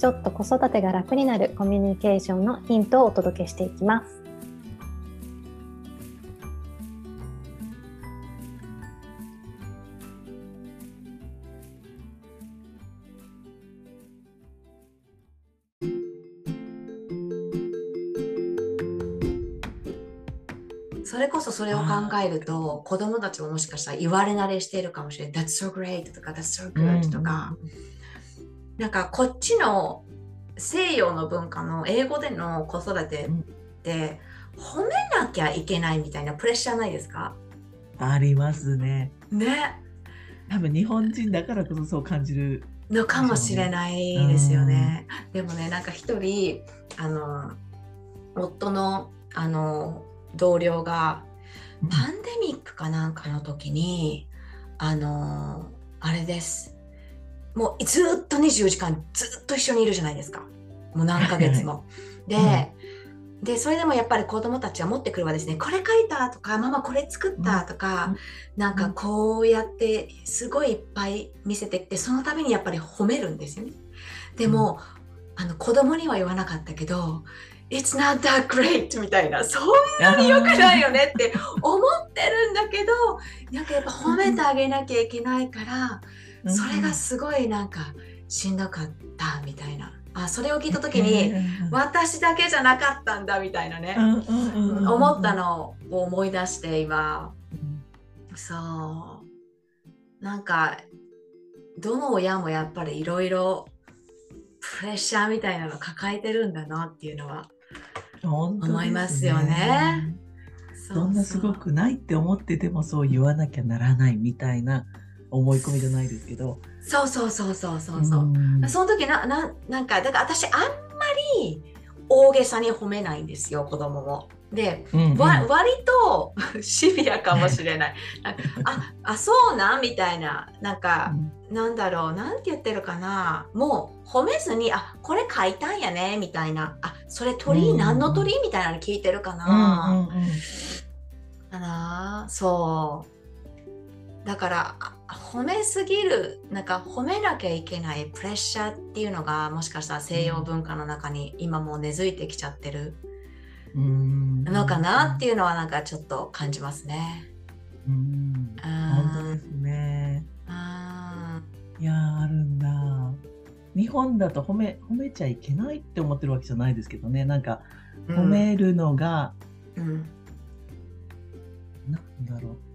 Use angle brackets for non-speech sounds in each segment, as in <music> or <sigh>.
ちょっと子育てが楽になるコミュニケーションのヒントをお届けしていきます。それこそそれを考えると子供たちももしかしたら言われ慣れしているかもしれない。That's so great とか That's so good とか、うんなんかこっちの西洋の文化の英語での子育てって褒めなきゃいけないみたいなプレッシャーないですか？ありますね。ね。多分日本人だからこそそう感じる、のかもしれないですよね。でもねなんか一人あの夫のあの同僚がパンデミックかなんかの時に、あのあれですもうずっと24時間ずっと一緒にいるじゃないですか。もう何ヶ月も。で、うん、で、それでもやっぱり子供たちは持ってくるわですね。これ書いたとか、ママこれ作ったとか、うん、なんかこうやってすごいいっぱい見せてきて、そのためにやっぱり褒めるんですよね。でも、うん、あの子供には言わなかったけど、It's not that great みたいな、そんなに良くないよねって思ってるんだけど、<laughs> なんかやっぱ褒めてあげなきゃいけないから、それがすごいなんかしんどかったみたいな。あそれを聞いた時に、私だけじゃなかったんだみたいなね、思ったのを思い出して今、そう。なんかどの親もやっぱりいろいろプレッシャーみたいなの抱えてるんだなっていうのは思いますよね。そんなすごくないって思っててもそう言わなきゃならないみたいな思い込みじゃないですけど。そうそうそうそうそうそう、うその時なななんかだから私あんまり大げさに褒めないんですよ子供も。で、うんうん、わ割と <laughs> シビアかもしれない。<laughs> ああそうなん？みたいな。なんか、うん、なんだろう？なんて言ってるかな？もう褒めずにあこれ書いたんやねみたいな。あそれ鳥、うん、何の鳥？みたいなの聞いてるかな。うんうんうん、かな。そうだから褒めすぎるなんか褒めなきゃいけないプレッシャーっていうのがもしかしたら西洋文化の中に今もう根付いてきちゃってる。のかなっていうのはなんかちょっと感じますね。うん。本当ですね。いやあるんだ。日本だと褒め褒めちゃいけないって思ってるわけじゃないですけどね。なんか褒めるのが、うん、なんだろう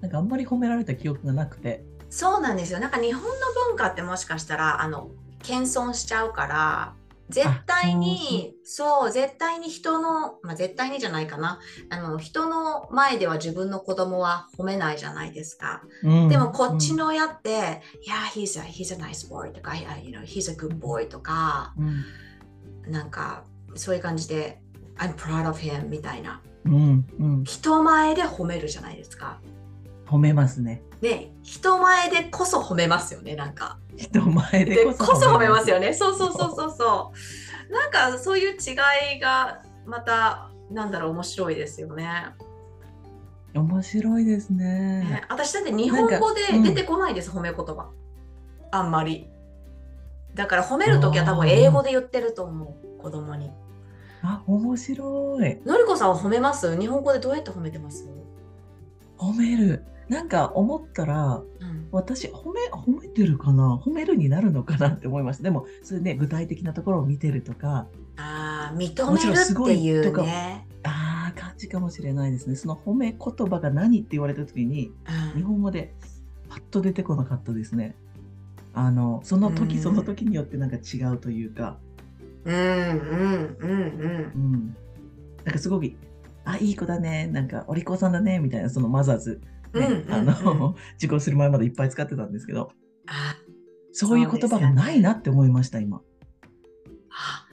なんかあんまり褒められた記憶がなくて。そうなんですよ。なんか日本の文化ってもしかしたらあの謙遜しちゃうから絶対にそう絶対に人の、まあ、絶対にじゃないかな。あの人の前では自分の子供は褒めないじゃないですか、うん、でもこっちの親って「うん、いや he's a, he's a nice boy」とか「you know, he's a good boy」とか、うん、なんかそういう感じで「I'm proud of him」みたいな、うんうん、人前で褒めるじゃないですか。褒めますね。ね、人前でこそ褒めますよね、なんか。人前でこそ褒めますよね。そうそうそうそうそう。なんかそういう違いがまたなんだろう面白いですよね。面白いですね。ね私だって日本語で出てこないです、うん、褒め言葉。あんまり。だから褒める時は多分英語で言ってると思う子供に。あ、面白い。のりこさんは褒めます？日本語でどうやって褒めてます？褒める。なんか思ったら、うん、私褒め褒めてるかな？褒めるになるのかなって思いました。でもそれね具体的なところを見てるとか。あ認めるっていうね。ああ感じかもしれないですね。その褒め言葉が何って言われた時に、うん、日本語でパッと出てこなかったですね。あのその時その時によってなんか違うというか。うんうんうんうん。うん。なんかすごいあいい子だね。なんかお利口さんだね。みたいなそのマザーズね、あの、<laughs> 受講する前までいっぱい使ってたんですけど、そういう言葉がないなって思いました、今。あ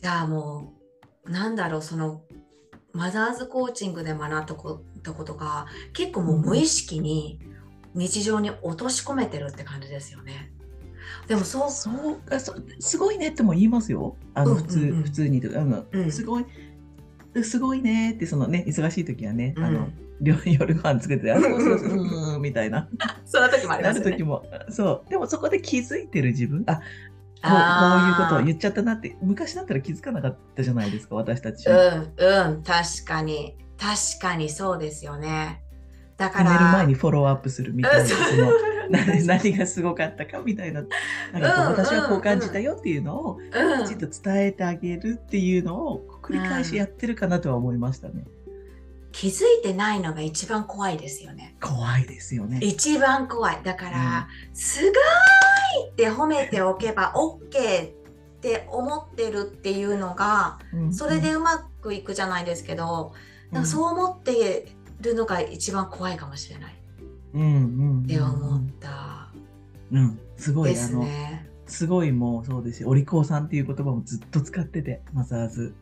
じゃあもうなんだろうそのマザーズコーチングで学んだことが結構もう無意識に日常に落とし込めてるって感じですよね。でもそうそうすごいねっても言いますよ。あの普通、うんうんうん、普通にあの、うん、すごいすごいねってそのね忙しい時はね、うん、あの <laughs> 夜ご飯作ってあそうそうそうみたいな。そんな時もありますね。なる時もそう。でもそこで気づいてる自分あこうこういうことを言っちゃったなって昔だったら気づかなかったじゃないですか私たち。うんうん。確かに。確かにそうですよね。だから寝る前にフォローアップするみたいなその <laughs> 何がすごかったかみたいななんか私はこう感じたよっていうのをきちんと伝えてあげるっていうのを繰り返しやってるかなとは思いましたね。気づいてないのが一番怖いですよね。怖いですよね。一番怖い。だから、うん、すごいって褒めておけば OK って思ってるっていうのが、うん、それでうまくいくじゃないですけど、うん、そう思ってるのが一番怖いかもしれない。うんうんって思った。うん、すごいですね。すごいもうそうですし、お利口さんっていう言葉もずっと使ってて、マザーズ。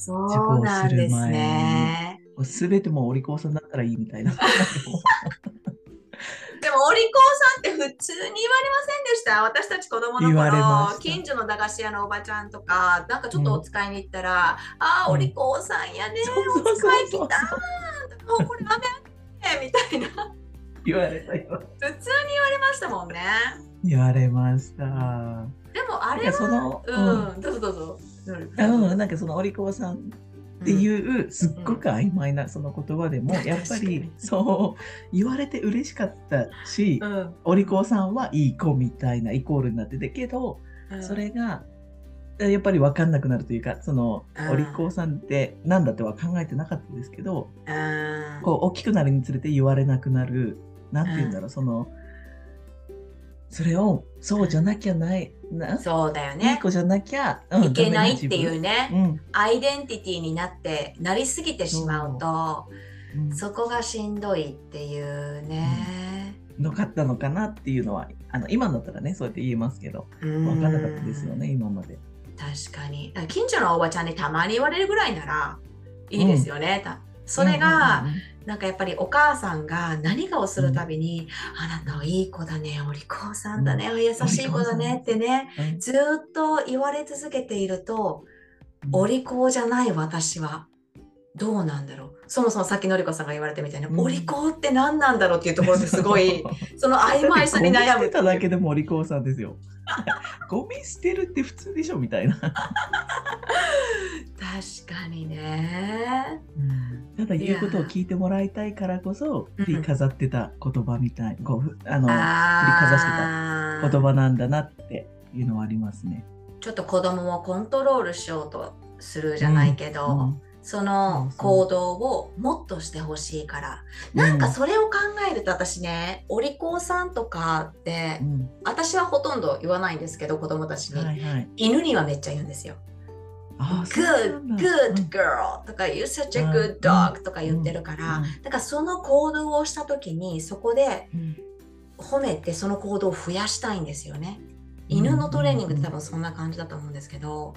あ、そうなんですね。すべてもお利口さんだったらいいみたいな。<laughs> でもお利口さんって普通に言われませんでした？私たち子供の頃近所の駄菓子屋のおばちゃんとかなんかちょっとお使いに行ったら、うん、ああお利口さんやね、うん、お使い来たもうこれダメみたいな。言われたよ。普通に言われましたもんね。言われました。でもあれはその、うん、どうぞどうぞうん、なんかそのお利口さんっていうすっごく曖昧なその言葉でもやっぱりそう言われて嬉しかったし、お利口さんはいい子みたいなイコールになっててけど、それがやっぱり分かんなくなるというかそのお利口さんって何だっては考えてなかったですけどこう大きくなるにつれて言われなくなる何て言うんだろうそのそれをそうじゃなきゃない。な？そうだよね。いい子じゃなきゃ、うん、いけないっていうね、うん、アイデンティティになってなりすぎてしまうとそう。ん、そこがしんどいっていうね、のかったのかなっていうのはあの今だったらねそうやって言えますけど分からなかったですよね今まで。確かに。近所のおばちゃんにたまに言われるぐらいならいいですよね、それが、なんかやっぱりお母さんが何かをするたびに、うん、あなたはいい子だね、お利口さんだね、うん、優しい子だねってね、うん、ずっと言われ続けていると、お利口じゃない私はどうなんだろうそもそもさっきのりこさんが言われたみたいに、お利口って何なんだろうっていうところですごい <laughs> その曖昧さに悩む。ただけでもお利口さんですよ。<laughs> ゴミ捨てるって普通でしょみたいな。確かにね。ただ言うことを聞いてもらいたいからこそ振り飾ってた言葉みたい、こうあの振りかざしてた言葉なんだなっていうのはありますね。ちょっと子供をコントロールしようとするじゃないけど、うんうんその行動をもっとしてほしいから、なんかそれを考えると私ねお利口さんとかって、うん、私はほとんど言わないんですけど子供たちに、はいはい、犬にはめっちゃ言うんですよ。good, good girl とか you're such a good dog とか言ってるから、だからその行動をした時にそこで褒めてその行動を増やしたいんですよね。犬のトレーニングって多分そんな感じだと思うんですけど、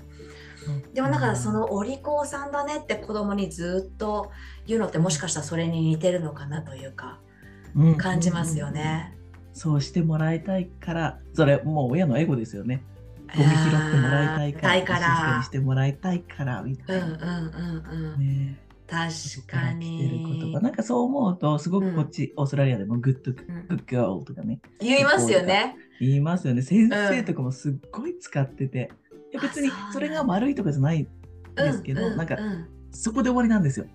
でもだからそのお利口さんだねって子供にずっと言うのってもしかしたらそれに似てるのかなというか感じますよね。そうしてもらいたいからそれもう親のエゴですよね。ゴミ拾ってもらいたいから、からしてもらいたいからみたいな。うんうんうんうん。ね確かに。なんかそう思うと、すごくこっち、うん、オーストラリアでも good, good girl とかね。言いますよね。言いますよね。先生とかもすっごい使ってて。や別にそれが悪いとかじゃないですけど、なんかそこで終わりなんですよ。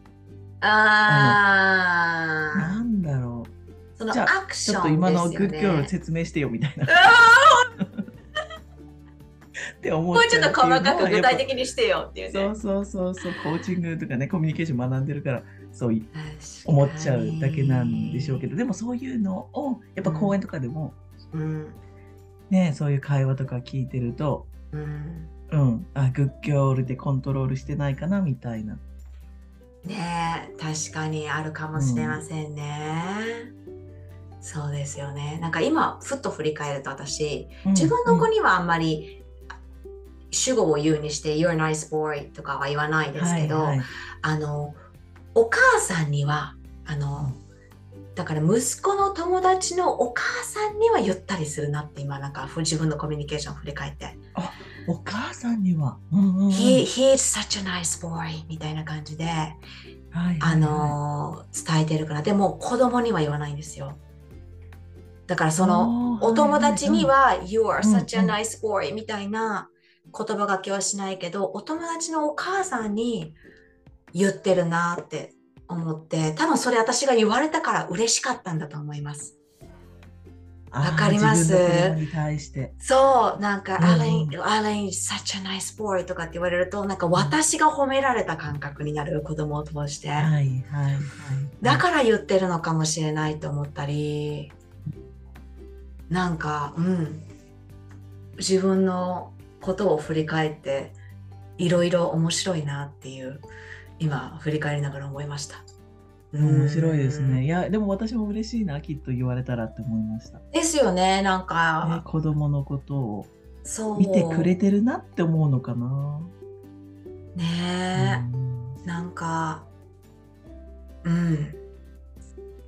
ああ。なんだろう。そのアクション、ね、ちょっと今のグッドル説明してよみたいな。<laughs> って思っもうちょっと細かく具体的にしてよっていう、ね、そうそうそうそうコーチングとかねコミュニケーション学んでるからそう思っちゃうだけなんでしょうけどでもそういうのをやっぱ講演とかでも、うん、ねそういう会話とか聞いてるとうん、うん、あグッギョールでコントロールしてないかなみたいな。ね確かにあるかもしれませんね。うん、そうですよね。なんか今ふっと振り返ると私自分の子にはあんまり主語を言うにして You're a nice boy とかは言わないですけど、はいはい、あのお母さんにはあのだから息子の友達のお母さんには言ったりするなって今なんか自分のコミュニケーションを振り返ってあお母さんには、うんうんうん、he, he is such a nice boy みたいな感じで、はいはいはい、あの伝えてるから。でも子供には言わないんですよ。だからそのお友達には You are such a nice boy みたいな言葉がけはしないけどお友達のお母さんに言ってるなって思って多分それ私が言われたから嬉しかったんだと思います。わかりますそう、なんか、アレン、アレン、such a nice boy とかって言われると、なんか私が褒められた感覚になる子供を通して。はいはいはい。だから言ってるのかもしれないと思ったり、なんか、うん。自分のことを振り返って、いろいろ面白いなっていう、今、振り返りながら思いました。面白いですね。いや、でも私も嬉しいな、きっと言われたらって思いました。ですよね、なんか。ね、子供のことを見てくれてるなって思うのかな。ねえ、なんか、うん。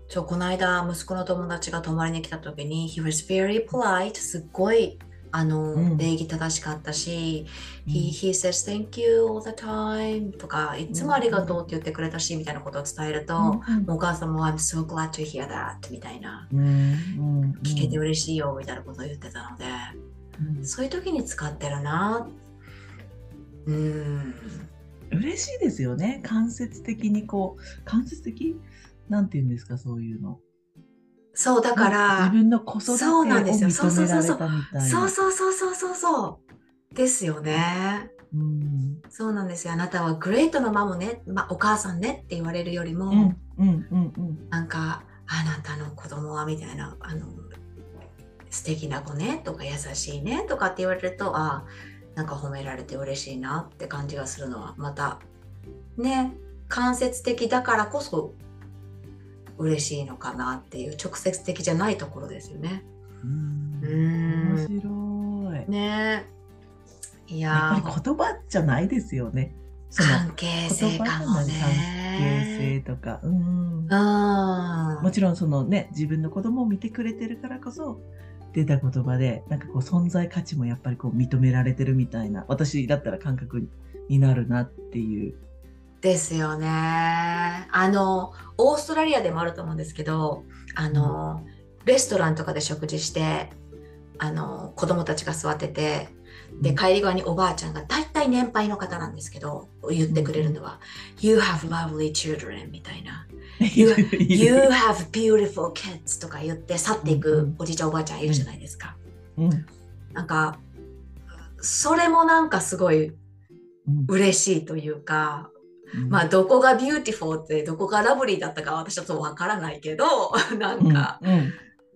ちょ、この間、息子の友達が泊まりに来た時に、He was very polite, すっごいあの、うん、礼儀正しかったし、うん、he, he says thank you all the time とか、いつもありがとうって言ってくれたし、みたいなことを伝えると、うん、お母さんも I'm so glad to hear that みたいな、聞けて嬉しいよみたいなことを言ってたので、そういう時に使ってるな。うん。嬉しいですよね。間接的にこう、間接的？なんて言うんですか、そういうの。そう、だから、自分の子育てを認められたみたいそうそうそうそうそうそうそうですよね。うん、そうなんですよ。あなたはグレートのマもね、まあ、お母さんねって言われるよりも、うんうんうん、なんか、あなたの子供はみたいな、あの、素敵な子ねとか優しいねとかって言われると、あなんか褒められて嬉しいなって感じがするのは、また、ね、間接的だからこそ嬉しいのかなっていう直接的じゃないところですよね。うん面白い。ねいややっぱり言葉じゃないですよね。関係性かもね。関係性とか。うん。もちろんそのね、自分の子供を見てくれてるからこそ、出た言葉で、なんかこう存在価値もやっぱりこう認められてるみたいな、私だったら感覚になるなっていうですよね。あの、オーストラリアでもあると思うんですけど、あの、レストランとかで食事して、あの、子供たちが座ってて、で、帰り際におばあちゃんが大体年配の方なんですけど、言ってくれるのは、You have lovely children みたいな。<laughs> You, you have beautiful kids とか言って去っていくおじいちゃんおばあちゃんいるじゃないですか。うん、なんか、それもなんかすごい嬉しいというか、まあどこが beautiful ってどこが lovely だったか私ちょっとわからないけど <laughs> なんか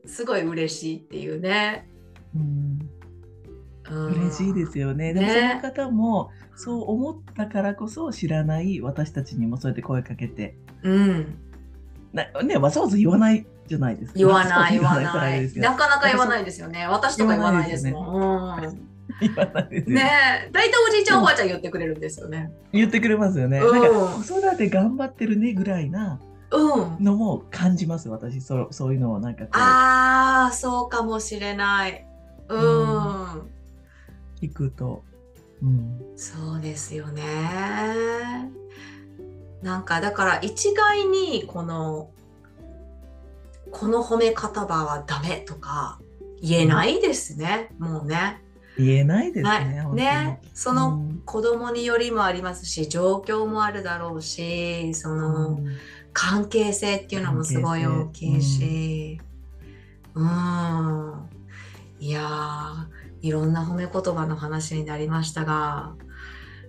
すごい嬉しいっていうね。うん嬉しいですよね。でもその方もそう思ったからこそ知らない私たちにもそうやって声かけて、うん、なねわざわざ言わないじゃないですか。言わない <laughs> 言わない。なかなか言わないですよね。私とか言わないですもん。うん言わないですね大体おじいちゃん、おばあちゃん言ってくれるんですよね。言ってくれますよね。うん、なんか子育て頑張ってるねぐらいなのも感じます、私そそういうのをなんかああそうかもしれない。うん。うん、聞くと、うん。そうですよね。なんかだから一概にこのこの褒め方場はダメとか言えないですね、うん、もうね。言えないですね。はい、ね、その子供によりもありますし、状況もあるだろうし、その関係性っていうのもすごい大きいし、うん、うん、いやいろんな褒め言葉の話になりましたが、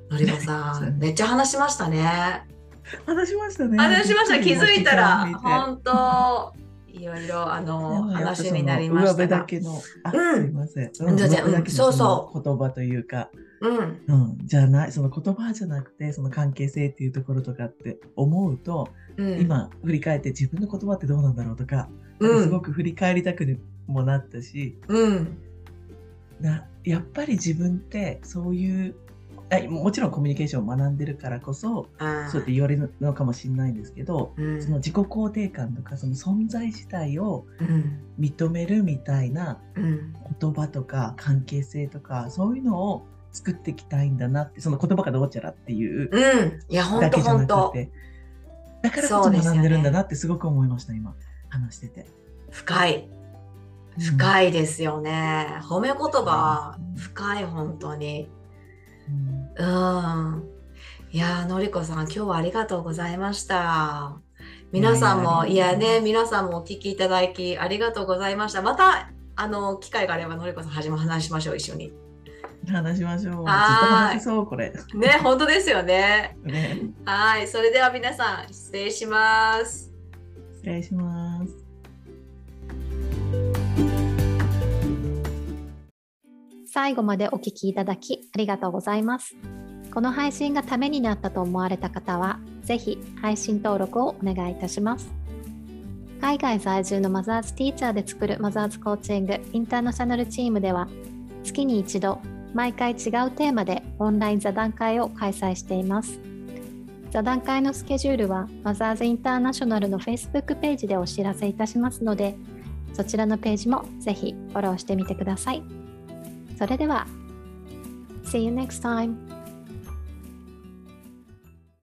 のりこさん、<laughs> めっちゃ話しましたね。話しましたね。話しました。気づいたら、本当。いろいろあの話になりましたが。けの、あ、うん、すいません。うん、全然、そうそう。言葉というか、うん、うん、じゃない、その言葉じゃなくて、その関係性っていうところとかって思うと、うん、今振り返って自分の言葉ってどうなんだろうとか、うん、すごく振り返りたくもなったし、うん、なやっぱり自分ってそういうもちろんコミュニケーションを学んでるからこそそうやって言われるのかもしれないんですけど、うん、その自己肯定感とかその存在自体を認めるみたいな言葉とか関係性とかそういうのを作っていきたいんだなってその言葉がどうちゃらっていうだけじゃなくて、だからこそ学んでるんだなってすごく思いました、ね、今。話してて。深い。深いですよね。褒め言葉、深い、本当に。うん。いやのりこさん、今日はありがとうございました。皆さんも、いやね、皆さんもお聞きいただきありがとうございました。また、あの、機会があれば、のりこさん、はじめ話しましょう、一緒に。話しましょう。話そう、これ。ね、本当ですよね。ねはい、それでは皆さん、失礼します。失礼します。最後までお聞きいただきありがとうございます。この配信がためになったと思われた方は、ぜひ配信登録をお願いいたします。海外在住のマザーズティーチャーで作るマザーズコーチングインターナショナルチームでは、月に一度、毎回違うテーマでオンライン座談会を開催しています。座談会のスケジュールはマザーズインターナショナルの Facebook ページでお知らせいたしますので、そちらのページもぜひフォローしてみてください。それでは See you next time!